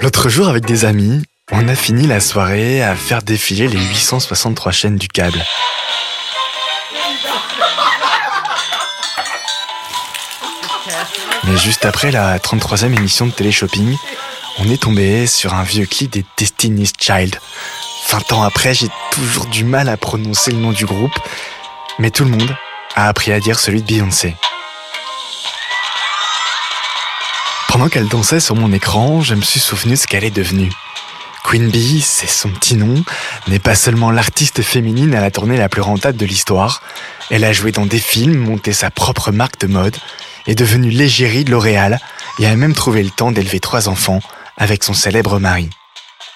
L'autre jour, avec des amis, on a fini la soirée à faire défiler les 863 chaînes du câble. Mais juste après la 33e émission de télé-shopping, on est tombé sur un vieux clip des Destiny's Child. 20 ans après, j'ai toujours du mal à prononcer le nom du groupe, mais tout le monde a appris à dire celui de Beyoncé. Pendant qu'elle dansait sur mon écran, je me suis souvenu de ce qu'elle est devenue. Queen Bee, c'est son petit nom, n'est pas seulement l'artiste féminine à la tournée la plus rentable de l'histoire. Elle a joué dans des films, monté sa propre marque de mode, est devenue l'égérie de L'Oréal et a même trouvé le temps d'élever trois enfants avec son célèbre mari.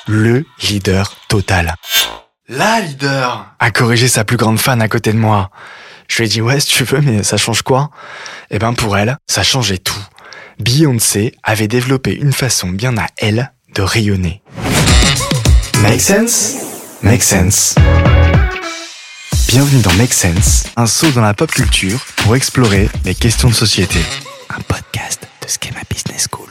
Le leader total. La leader a corrigé sa plus grande fan à côté de moi. Je lui ai dit ouais si tu veux mais ça change quoi? Eh ben pour elle, ça changeait tout. Beyoncé avait développé une façon bien à elle de rayonner. Make sense? Make sense. Bienvenue dans Make Sense, un saut dans la pop culture pour explorer les questions de société. Un podcast de Schema Business School.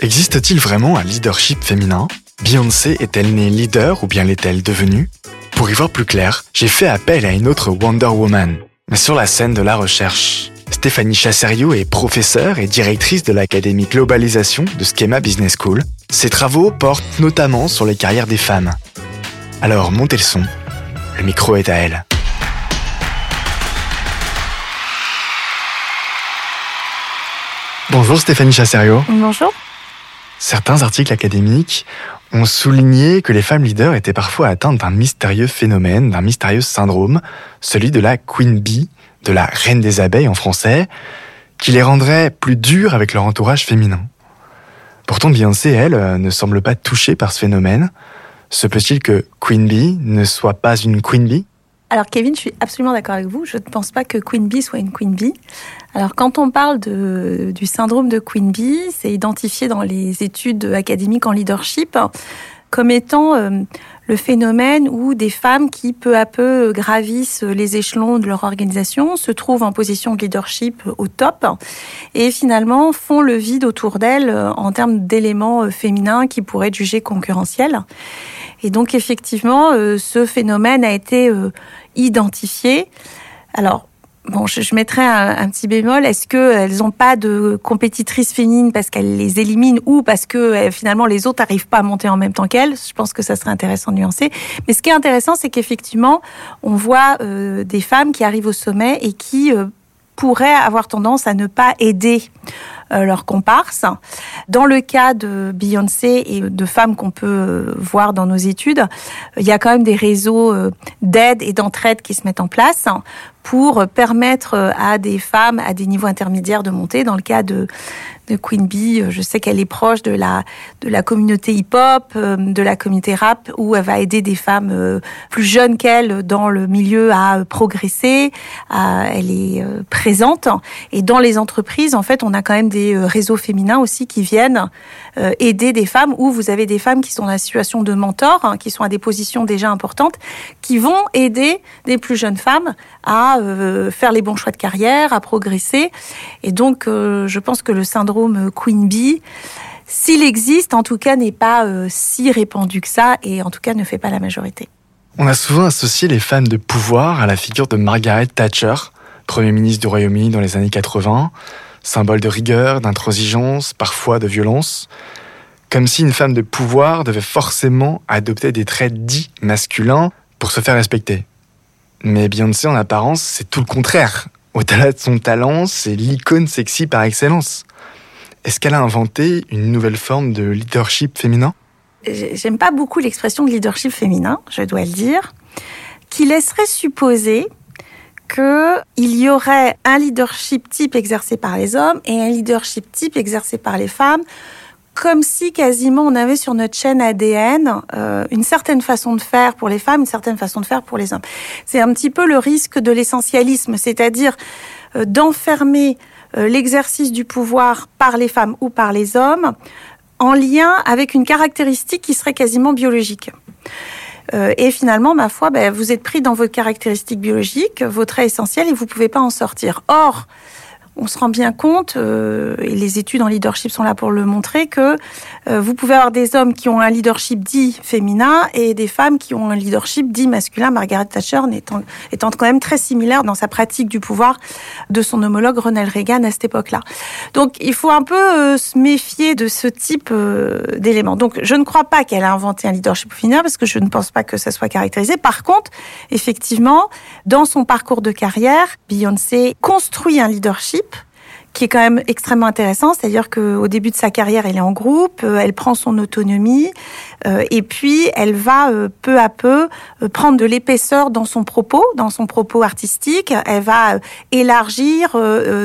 Existe-t-il vraiment un leadership féminin? Beyoncé est-elle née leader ou bien l'est-elle devenue? Pour y voir plus clair, j'ai fait appel à une autre Wonder Woman, mais sur la scène de la recherche. Stéphanie Chasserio est professeure et directrice de l'Académie Globalisation de Schema Business School. Ses travaux portent notamment sur les carrières des femmes. Alors montez le son, le micro est à elle. Bonjour Stéphanie Chasserio. Bonjour. Certains articles académiques ont souligné que les femmes leaders étaient parfois atteintes d'un mystérieux phénomène, d'un mystérieux syndrome, celui de la Queen Bee, de la reine des abeilles en français, qui les rendrait plus dures avec leur entourage féminin. Pourtant, Beyoncé, elle, euh, ne semble pas touchée par ce phénomène. Se peut-il que Queen Bee ne soit pas une Queen Bee? Alors Kevin, je suis absolument d'accord avec vous. Je ne pense pas que Queen Bee soit une Queen Bee. Alors quand on parle du syndrome de Queen Bee, c'est identifié dans les études académiques en leadership comme étant euh, le phénomène où des femmes qui peu à peu gravissent les échelons de leur organisation se trouvent en position de leadership au top et finalement font le vide autour d'elles euh, en termes d'éléments euh, féminins qui pourraient être jugés concurrentiels. Et donc effectivement, ce phénomène a été identifié. Alors, Bon, je, je mettrais un, petit bémol. Est-ce qu'elles n'ont pas de compétitrices féminines parce qu'elles les éliminent ou parce que euh, finalement les autres n'arrivent pas à monter en même temps qu'elles? Je pense que ça serait intéressant de nuancer. Mais ce qui est intéressant, c'est qu'effectivement, on voit euh, des femmes qui arrivent au sommet et qui euh, pourraient avoir tendance à ne pas aider euh, leurs comparses. Dans le cas de Beyoncé et de femmes qu'on peut euh, voir dans nos études, il y a quand même des réseaux euh, d'aide et d'entraide qui se mettent en place pour permettre à des femmes à des niveaux intermédiaires de monter. Dans le cas de, Queen Bee, je sais qu'elle est proche de la, de la communauté hip-hop, de la communauté rap, où elle va aider des femmes plus jeunes qu'elle dans le milieu à progresser. elle est présente. Et dans les entreprises, en fait, on a quand même des euh, réseaux féminins aussi qui viennent euh, aider des femmes où vous avez des femmes qui sont dans la situation de mentor, hein, qui sont à des positions déjà importantes, qui vont aider des plus jeunes femmes à euh, faire les bons choix de carrière, à progresser. Et donc, je pense que le syndrome Queen Bee, s'il existe, en tout cas, n'est pas si répandu que ça et en tout cas ne fait pas la majorité. On a souvent associé les femmes de pouvoir à la figure de Margaret Thatcher, Premier ministre du Royaume-Uni dans les années 80 symbole de rigueur, d'intransigeance, parfois de violence, comme si une femme de pouvoir devait forcément adopter des traits dits masculins pour se faire respecter. Mais Beyoncé, en apparence, c'est tout le contraire. Au-delà de son talent, c'est l'icône sexy par excellence. Est-ce qu'elle a inventé une nouvelle forme de leadership féminin? J'aime pas beaucoup l'expression de leadership féminin, je dois le dire, qui laisserait supposer qu'il y aurait un leadership type exercé par les hommes et un leadership type exercé par les femmes, comme si quasiment on avait sur notre chaîne ADN euh, une certaine façon de faire pour les femmes, une certaine façon de faire pour les hommes. C'est un petit peu le risque de l'essentialisme, c'est-à-dire euh, d'enfermer l'exercice du pouvoir par les femmes ou par les hommes en lien avec une caractéristique qui serait quasiment biologique. Euh, et finalement, ma foi, ben, vous êtes pris dans vos caractéristiques biologiques, vos traits essentiels, et vous pouvez pas en sortir. Or, on se rend bien compte, euh, et les études en leadership sont là pour le montrer, que euh, vous pouvez avoir des hommes qui ont un leadership dit féminin et des femmes qui ont un leadership dit masculin. Margaret Thatcher étant, étant quand même très similaire dans sa pratique du pouvoir de son homologue Ronald Reagan à cette époque-là. Donc il faut un peu euh, se méfier de ce type d'éléments. Donc je ne crois pas qu'elle a inventé un leadership féminin parce que je ne pense pas que ça soit caractérisé. Par contre, effectivement, dans son parcours de carrière, Beyoncé construit un leadership qui est quand même extrêmement intéressant, c'est-à-dire qu'au début de sa carrière, elle est en groupe, euh, elle prend son autonomie, euh, et puis elle va euh, peu à peu prendre de l'épaisseur dans son propos, dans son propos artistique. Elle va élargir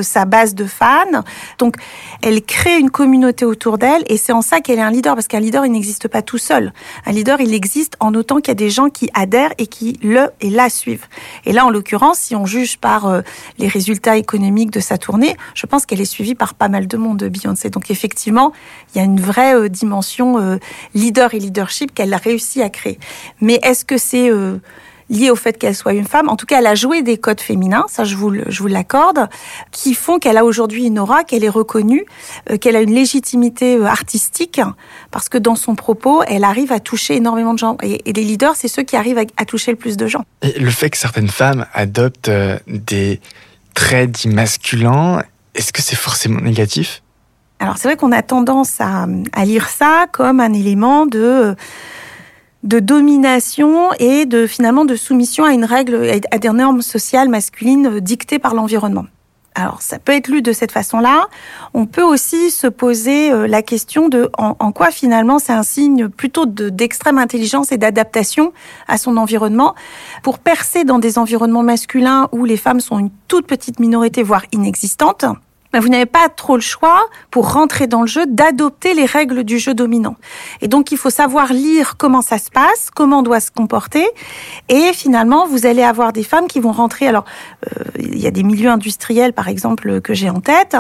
sa base de fans. Donc, elle crée une communauté autour d'elle, et c'est en ça qu'elle est un leader, parce qu'un leader, il n'existe pas tout seul. Un leader, il existe en autant qu'il y a des gens qui adhèrent et qui le et la suivent. Et là, en l'occurrence, si on juge par les résultats économiques de sa tournée, je pense qu'elle est suivie par pas mal de monde, Beyoncé. Donc effectivement, il y a une vraie euh, dimension euh, leader et leadership qu'elle a réussi à créer. Mais est-ce que c'est euh, lié au fait qu'elle soit une femme? En tout cas, elle a joué des codes féminins, ça je vous, l'accorde, qui font qu'elle a aujourd'hui une aura, qu'elle est reconnue, qu'elle a une légitimité artistique, parce que dans son propos, elle arrive à toucher énormément de gens. Et, les leaders, c'est ceux qui arrivent à, toucher le plus de gens. Le fait que certaines femmes adoptent des traits dits masculins, est-ce que c'est forcément négatif? Alors c'est vrai qu'on a tendance à, lire ça comme un élément de de domination et de finalement de soumission à une règle, à des normes sociales masculines dictées par l'environnement. Alors, ça peut être lu de cette façon-là. On peut aussi se poser euh, la question de en, quoi finalement c'est un signe plutôt d'extrême intelligence et d'adaptation à son environnement. Pour percer dans des environnements masculins où les femmes sont une toute petite minorité, voire inexistante, ben, vous n'avez pas trop le choix pour rentrer dans le jeu d'adopter les règles du jeu dominant. Et donc il faut savoir lire comment ça se passe, comment on doit se comporter, et finalement vous allez avoir des femmes qui vont rentrer. Alors euh, il y a des milieux industriels par exemple que j'ai en tête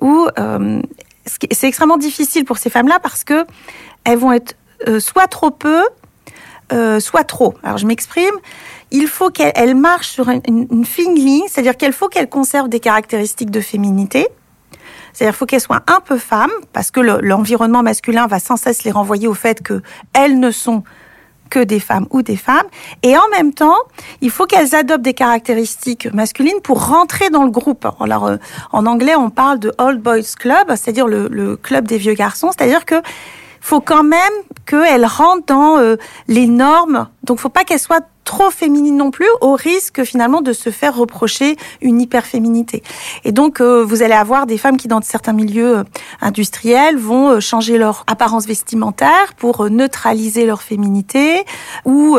où euh, c'est extrêmement difficile pour ces femmes-là parce que elles vont être euh, soit trop peu, soit trop. Alors je m'exprime il faut qu'elle marche sur une, fine ligne, c'est-à-dire qu'il faut qu'elle conserve des caractéristiques de féminité. C'est-à-dire qu'il faut qu'elle soit un peu femme, parce que l'environnement masculin va sans cesse les renvoyer au fait qu'elles ne sont que des femmes ou des femmes. Et en même temps, il faut qu'elles adoptent des caractéristiques masculines pour rentrer dans le groupe. Alors, euh, en anglais, on parle de Old Boys Club, c'est-à-dire le, club des vieux garçons. C'est-à-dire que faut quand même qu'elles rentrent dans euh, les normes. Donc, faut pas qu'elles soient trop féminine non plus, au risque finalement de se faire reprocher une hyperféminité. Et donc, euh, vous allez avoir des femmes qui, dans certains milieux euh, industriels, vont euh, changer leur apparence vestimentaire pour neutraliser leur féminité, ou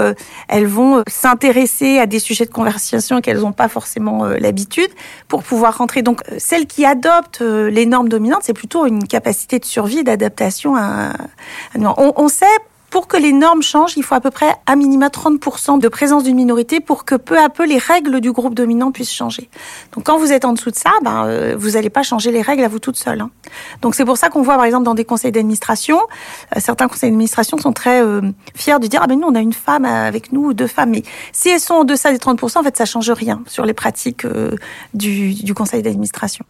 elles vont s'intéresser à des sujets de conversation qu'elles n'ont pas forcément l'habitude pour pouvoir rentrer. Donc, celles qui adoptent les normes dominantes, c'est plutôt une capacité de survie d'adaptation à... On, on sait pour que les normes changent, il faut à peu près à minima 30% de présence d'une minorité pour que peu à peu les règles du groupe dominant puissent changer. Donc quand vous êtes en dessous de ça, ben, euh, vous n'allez pas changer les règles à vous toute seule. Hein. Donc c'est pour ça qu'on voit par exemple dans des conseils d'administration, euh, certains conseils d'administration sont très euh, fiers de dire ah ben nous on a une femme avec nous ou deux femmes. Mais si elles sont en deçà des 30%, en fait ça change rien sur les pratiques du, du conseil d'administration.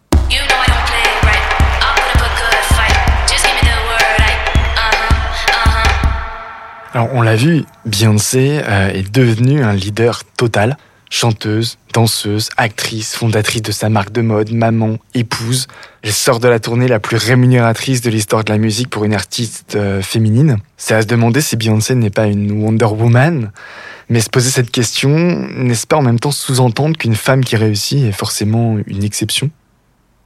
Alors on l'a vu, Beyoncé euh, est devenue un leader total. Chanteuse, danseuse, actrice, fondatrice de sa marque de mode, maman, épouse. Elle sort de la tournée la plus rémunératrice de l'histoire de la musique pour une artiste euh, féminine. C'est à se demander si Beyoncé n'est pas une Wonder Woman. Mais se poser cette question, n'est-ce pas en même temps sous-entendre qu'une femme qui réussit est forcément une exception?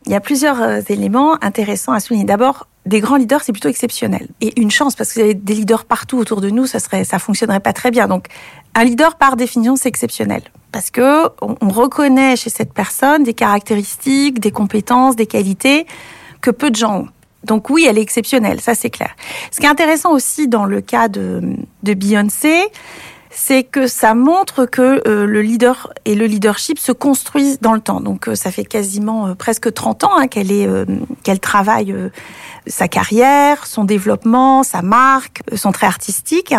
Il y a plusieurs euh, éléments intéressants à souligner. D'abord, des grands leaders, c'est plutôt exceptionnel. Et une chance, parce que des leaders partout autour de nous, ça serait, ça fonctionnerait pas très bien. Donc, un leader, par définition, c'est exceptionnel. Parce que on, reconnaît chez cette personne des caractéristiques, des compétences, des qualités que peu de gens ont. Donc oui, elle est exceptionnelle, ça c'est clair. Ce qui est intéressant aussi dans le cas de, de Beyoncé, c'est que ça montre que euh, le leader et le leadership se construisent dans le temps. Donc euh, ça fait quasiment presque 30 ans hein, qu'elle travaille sa carrière, son développement, sa marque, son trait artistique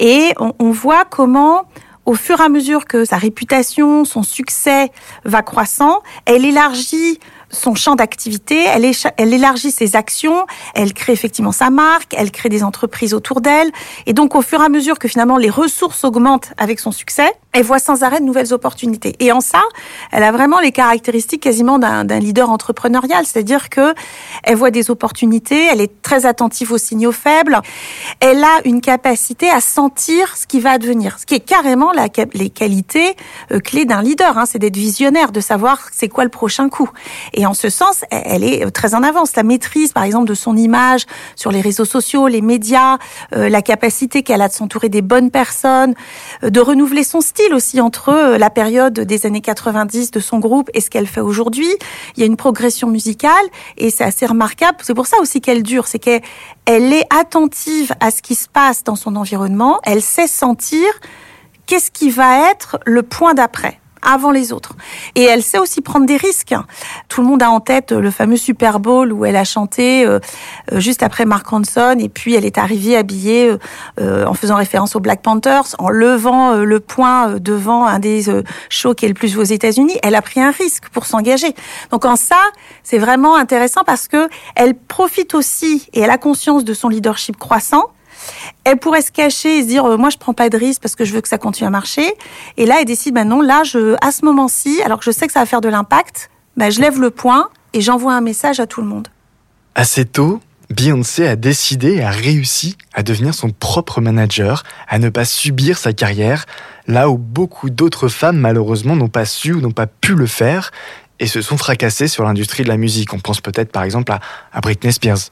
et on voit comment au fur et à mesure que sa réputation, son succès va croissant, elle élargit son champ d'activité, elle, élargit ses actions, elle crée effectivement sa marque, elle crée des entreprises autour d'elle. Et donc, au fur et à mesure que finalement les ressources augmentent avec son succès, elle voit sans arrêt de nouvelles opportunités. Et en ça, elle a vraiment les caractéristiques quasiment d'un leader entrepreneurial, c'est-à-dire que elle voit des opportunités, elle est très attentive aux signaux faibles, elle a une capacité à sentir ce qui va advenir, ce qui est carrément les qualités euh, clés d'un leader, hein, c'est d'être visionnaire, de savoir c'est quoi le prochain coup. Et en ce sens, elle est euh, très en avance. La maîtrise, par exemple, de son image sur les réseaux sociaux, les médias, euh, la capacité qu'elle a de s'entourer des bonnes personnes, de renouveler son style aussi entre la période des années 90 de son groupe et ce qu'elle fait aujourd'hui. Il y a une progression musicale et c'est assez remarquable. C'est pour ça aussi qu'elle dure, c'est qu'elle est attentive à ce qui se passe dans son environnement. Elle sait sentir qu'est-ce qui va être le point d'après avant les autres. Et elle sait aussi prendre des risques. Tout le monde a en tête le fameux Super Bowl où elle a chanté euh, euh, juste après Mark Ronson et puis elle est arrivée habillée euh, en faisant référence aux Black Panthers, en levant le poing devant un des shows qui est le plus aux États-Unis. Elle a pris un risque pour s'engager. Donc en ça, c'est vraiment intéressant parce que elle profite aussi et elle a conscience de son leadership croissant elle pourrait se cacher et se dire euh, moi je prends pas de risque parce que je veux que ça continue à marcher. Et là elle décide bah non là je à ce moment-ci alors que je sais que ça va faire de l'impact, bah, je lève le point et j'envoie un message à tout le monde. Assez tôt, Beyoncé a décidé et a réussi à devenir son propre manager, à ne pas subir sa carrière, là où beaucoup d'autres femmes malheureusement n'ont pas su ou n'ont pas pu le faire et se sont fracassées sur l'industrie de la musique. On pense peut-être par exemple à Britney Spears.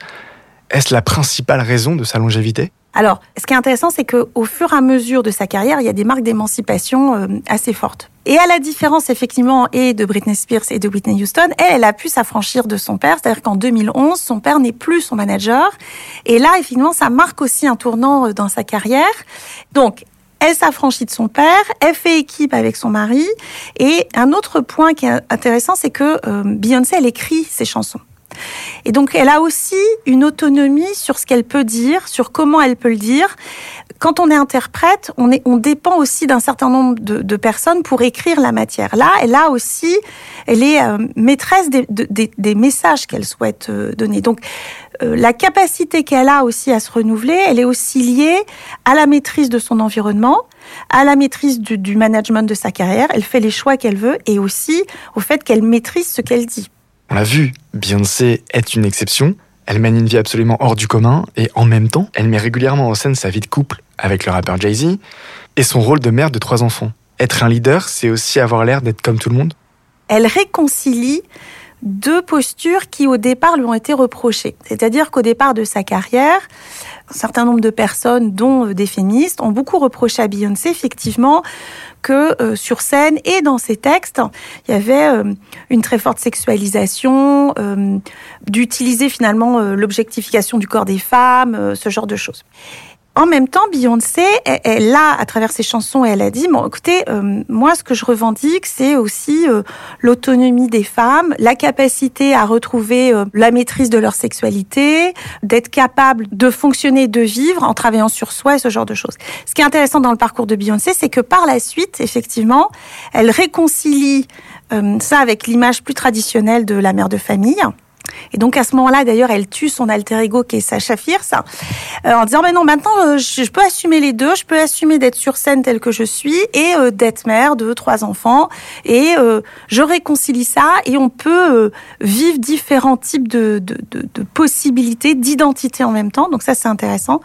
Est-ce la principale raison de sa longévité? Alors, ce qui est intéressant, c'est qu'au fur et à mesure de sa carrière, il y a des marques d'émancipation euh, assez fortes. Et à la différence, effectivement, et de Britney Spears et de Whitney Houston, elle, elle a pu s'affranchir de son père. C'est-à-dire qu'en 2011, son père n'est plus son manager. Et là, effectivement, ça marque aussi un tournant euh, dans sa carrière. Donc, elle s'affranchit de son père, elle fait équipe avec son mari. Et un autre point qui est intéressant, c'est que euh, Beyoncé, elle écrit ses chansons. Et donc, elle a aussi une autonomie sur ce qu'elle peut dire, sur comment elle peut le dire. Quand on est interprète, on, dépend aussi d'un certain nombre de, personnes pour écrire la matière. Là, elle a aussi, elle est euh, maîtresse des, messages qu'elle souhaite euh, donner. Donc, euh, la capacité qu'elle a aussi à se renouveler, elle est aussi liée à la maîtrise de son environnement, à la maîtrise du management de sa carrière. Elle fait les choix qu'elle veut et aussi au fait qu'elle maîtrise ce qu'elle dit. On l'a vu, Beyoncé est une exception. Elle mène une vie absolument hors du commun et en même temps, elle met régulièrement en scène sa vie de couple avec le rappeur Jay-Z et son rôle de mère de trois enfants. Être un leader, c'est aussi avoir l'air d'être comme tout le monde. Elle réconcilie deux postures qui au départ lui ont été reprochées. C'est-à-dire qu'au départ de sa carrière, un certain nombre de personnes, dont euh, des féministes, ont beaucoup reproché à Beyoncé effectivement que euh, sur scène et dans ses textes, il y avait euh, une très forte sexualisation, d'utiliser finalement l'objectification du corps des femmes, ce genre de choses en même temps, Beyoncé, elle, a, à travers ses chansons, elle a dit, bon, écoutez, euh, moi, ce que je revendique, c'est aussi euh, l'autonomie des femmes, la capacité à retrouver euh, la maîtrise de leur sexualité, d'être capable de fonctionner, de vivre en travaillant sur soi et ce genre de choses. Ce qui est intéressant dans le parcours de Beyoncé, c'est que par la suite, effectivement, elle réconcilie ça avec l'image plus traditionnelle de la mère de famille et donc à ce moment-là, d'ailleurs, elle tue son alter ego qui est Sacha Fierce, euh, en disant mais non, maintenant euh, je, peux assumer les deux, je peux assumer d'être sur scène telle que je suis et euh, d'être mère de trois enfants et je réconcilie ça et on peut vivre différents types de, possibilités d'identité en même temps. Donc ça c'est intéressant.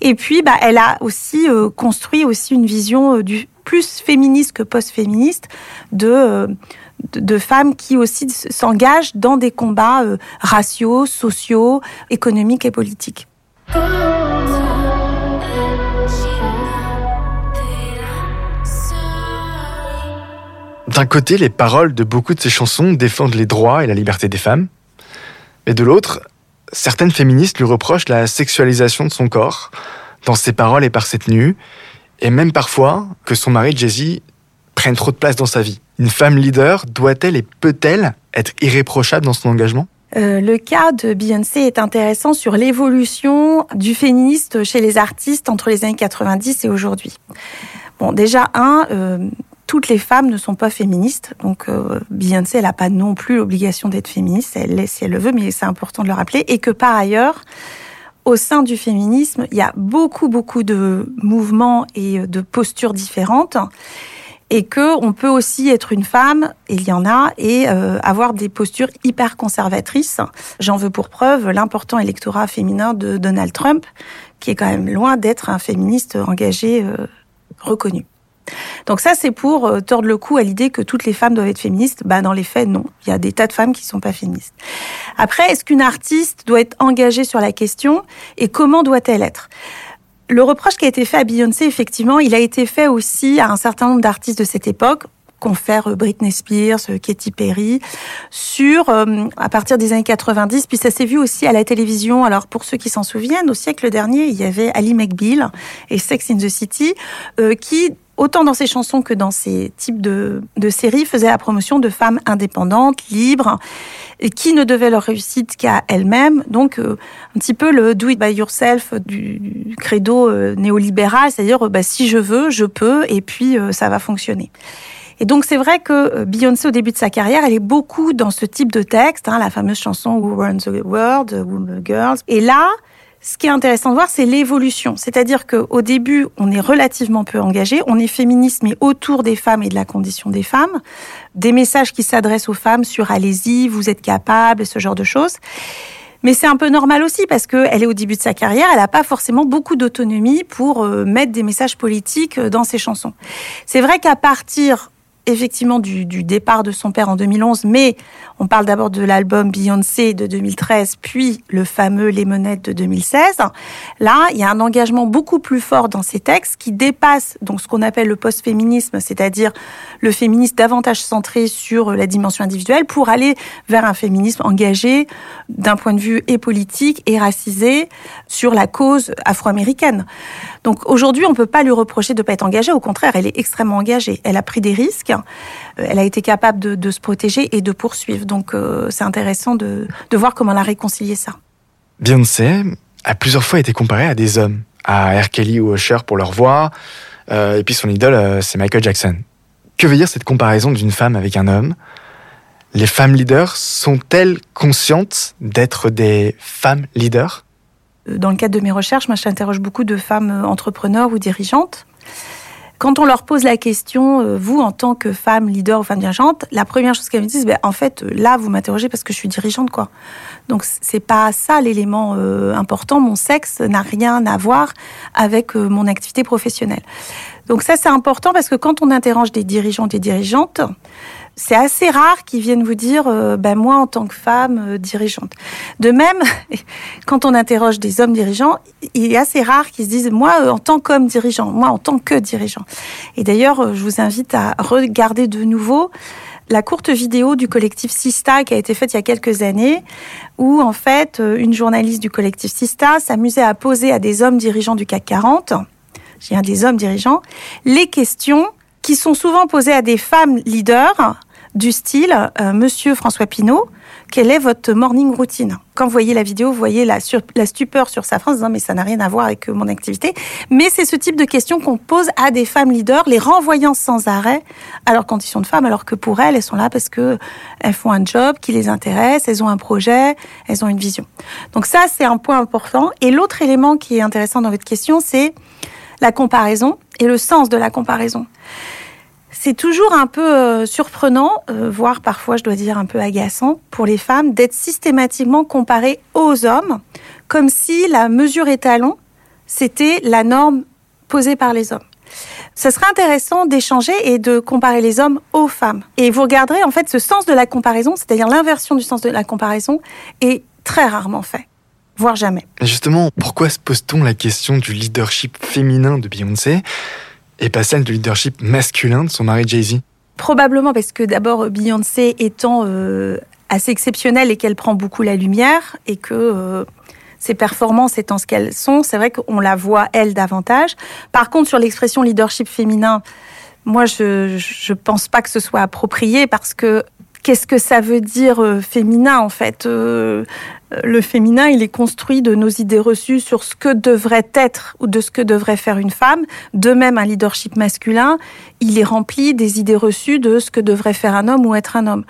Et puis bah elle a aussi construit aussi une vision du plus féministe que post-féministe de de femmes qui aussi s'engagent dans des combats euh, raciaux, sociaux, économiques et politiques. D'un côté, les paroles de beaucoup de ces chansons défendent les droits et la liberté des femmes, mais de l'autre, certaines féministes lui reprochent la sexualisation de son corps, dans ses paroles et par ses tenues, et même parfois que son mari Jay-Z prenne trop de place dans sa vie. Une femme leader doit-elle et peut-elle être irréprochable dans son engagement? Euh, le cas de Beyoncé est intéressant sur l'évolution du féministe chez les artistes entre les années 90 et aujourd'hui. Bon, déjà, un, euh, toutes les femmes ne sont pas féministes. Donc euh, Beyoncé, elle n'a pas non plus l'obligation d'être féministe, elle l'est si elle le veut, mais c'est important de le rappeler. Et que par ailleurs, au sein du féminisme, il y a beaucoup, beaucoup de mouvements et de postures différentes et que on peut aussi être une femme, il y en a, et euh, avoir des postures hyper conservatrices. J'en veux pour preuve l'important électorat féminin de Donald Trump, qui est quand même loin d'être un féministe engagé euh, reconnu. Donc ça, c'est pour euh, tordre le cou à l'idée que toutes les femmes doivent être féministes. Bah, dans les faits, non. Il y a des tas de femmes qui sont pas féministes. Après, est-ce qu'une artiste doit être engagée sur la question et comment doit-elle être? Le reproche qui a été fait à Beyoncé, effectivement, il a été fait aussi à un certain nombre d'artistes de cette époque confère euh, Britney Spears, euh, Katy Perry, sur euh, à partir des années 90. Puis ça s'est vu aussi à la télévision. Alors pour ceux qui s'en souviennent, au siècle dernier, il y avait Ali McBeal et Sex in the City qui autant dans ses chansons que dans ces types de, séries, faisait la promotion de femmes indépendantes, libres, et qui ne devaient leur réussite qu'à elles-mêmes. Donc, un petit peu le do it by yourself du, credo néolibéral, c'est-à-dire, bah, si je veux, je peux, et puis ça va fonctionner. Et donc c'est vrai que Beyoncé au début de sa carrière, elle est beaucoup dans ce type de texte, hein, la fameuse chanson Who Runs the World, Woman Girls. Et là, ce qui est intéressant de voir, c'est l'évolution. C'est-à-dire qu'au début, on est relativement peu engagé, on est féministe, mais autour des femmes et de la condition des femmes. Des messages qui s'adressent aux femmes sur allez-y, vous êtes capables, ce genre de choses. Mais c'est un peu normal aussi parce qu'elle est au début de sa carrière, elle n'a pas forcément beaucoup d'autonomie pour euh, mettre des messages politiques euh, dans ses chansons. C'est vrai qu'à partir effectivement du, départ de son père en 2011, mais on parle d'abord de l'album Beyoncé de 2013, puis le fameux Lemonade de 2016. Là, il y a un engagement beaucoup plus fort dans ces textes qui dépasse donc ce qu'on appelle le post-féminisme, c'est-à-dire le féminisme davantage centré sur la dimension individuelle pour aller vers un féminisme engagé d'un point de vue et politique et racisé sur la cause afro-américaine. Donc aujourd'hui, on ne peut pas lui reprocher de ne pas être engagée. Au contraire, elle est extrêmement engagée. Elle a pris des risques. Euh, elle a été capable de, se protéger et de poursuivre. Donc euh, c'est intéressant de, voir comment elle a réconcilié ça. Beyoncé a plusieurs fois été comparée à des hommes, à R. Kelly ou Usher pour leur voix. Euh, et puis son idole, c'est Michael Jackson. Que veut dire cette comparaison d'une femme avec un homme? Les femmes leaders sont-elles conscientes d'être des femmes leaders? Dans le cadre de mes recherches, moi, j'interroge beaucoup de femmes euh, entrepreneurs ou dirigeantes. Quand on leur pose la question, euh, vous, en tant que femme leader ou femme dirigeante, la première chose qu'elles me disent, ben, en fait, là, vous m'interrogez parce que je suis dirigeante, quoi. Donc, c'est pas ça l'élément euh, important. Mon sexe n'a rien à voir avec mon activité professionnelle. Donc, ça, c'est important parce que quand on interroge des dirigeants et dirigeantes, c'est assez rare qu'ils viennent vous dire euh, ben moi en tant que femme euh, dirigeante. De même, quand on interroge des hommes dirigeants, il est assez rare qu'ils se disent moi euh, en tant qu'homme dirigeant, moi en tant que dirigeant. Et d'ailleurs, je vous invite à regarder de nouveau la courte vidéo du collectif Sista qui a été faite il y a quelques années, où en fait une journaliste du collectif Sista s'amusait à poser à des hommes dirigeants du CAC 40, j'ai un des hommes dirigeants, les questions qui sont souvent posées à des femmes leaders du style euh, Monsieur François Pinault, quelle est votre morning routine? Quand vous voyez la vidéo, vous voyez la, stupeur sur sa face, disant mais ça n'a rien à voir avec euh, mon activité. Mais c'est ce type de questions qu'on pose à des femmes leaders, les renvoyant sans arrêt à leurs conditions de femmes, alors que pour elles, elles sont là parce que elles font un job qui les intéresse, elles ont un projet, elles ont une vision. Donc ça, c'est un point important. Et l'autre élément qui est intéressant dans votre question, c'est la comparaison et le sens de la comparaison c'est toujours un peu euh, surprenant, euh, voire parfois, je dois dire, un peu agaçant pour les femmes d'être systématiquement comparées aux hommes, comme si la mesure étalon, c'était la norme posée par les hommes. Ce serait intéressant d'échanger et de comparer les hommes aux femmes. Et vous regarderez, en fait, ce sens de la comparaison, c'est-à-dire l'inversion du sens de la comparaison, est très rarement fait voire jamais. Justement, pourquoi se pose-t-on la question du leadership féminin de Beyoncé? Et pas celle du leadership masculin de son mari Jay-Z Probablement parce que d'abord Beyoncé étant euh, assez exceptionnelle et qu'elle prend beaucoup la lumière et que euh, ses performances étant ce qu'elles sont, c'est vrai qu'on la voit elle davantage. Par contre, sur l'expression leadership féminin, moi, je je pense pas que ce soit approprié parce que qu'est-ce que ça veut dire euh, féminin en fait euh, Le féminin, il est construit de nos idées reçues sur ce que devrait être ou de ce que devrait faire une femme. De même, un leadership masculin, il est rempli des idées reçues de ce que devrait faire un homme ou être un homme.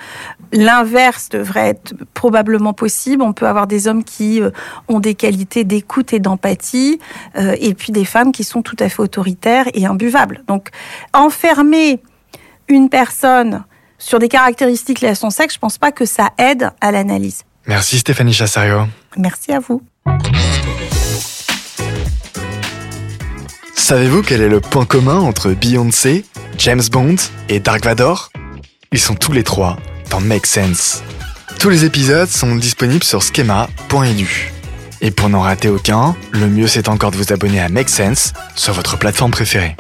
L'inverse devrait être probablement possible. On peut avoir des hommes qui euh, ont des qualités d'écoute et d'empathie, et puis des femmes qui sont tout à fait autoritaires et imbuvables. Donc, enfermer une personne sur des caractéristiques liées à son sexe, je pense pas que ça aide à l'analyse. Merci Stéphanie Chassario. Merci à vous. Savez-vous quel est le point commun entre Beyoncé, James Bond et Dark Vador? Ils sont tous les trois dans Make Sense. Tous les épisodes sont disponibles sur schema.edu. Et pour n'en rater aucun, le mieux c'est encore de vous abonner à Make Sense sur votre plateforme préférée.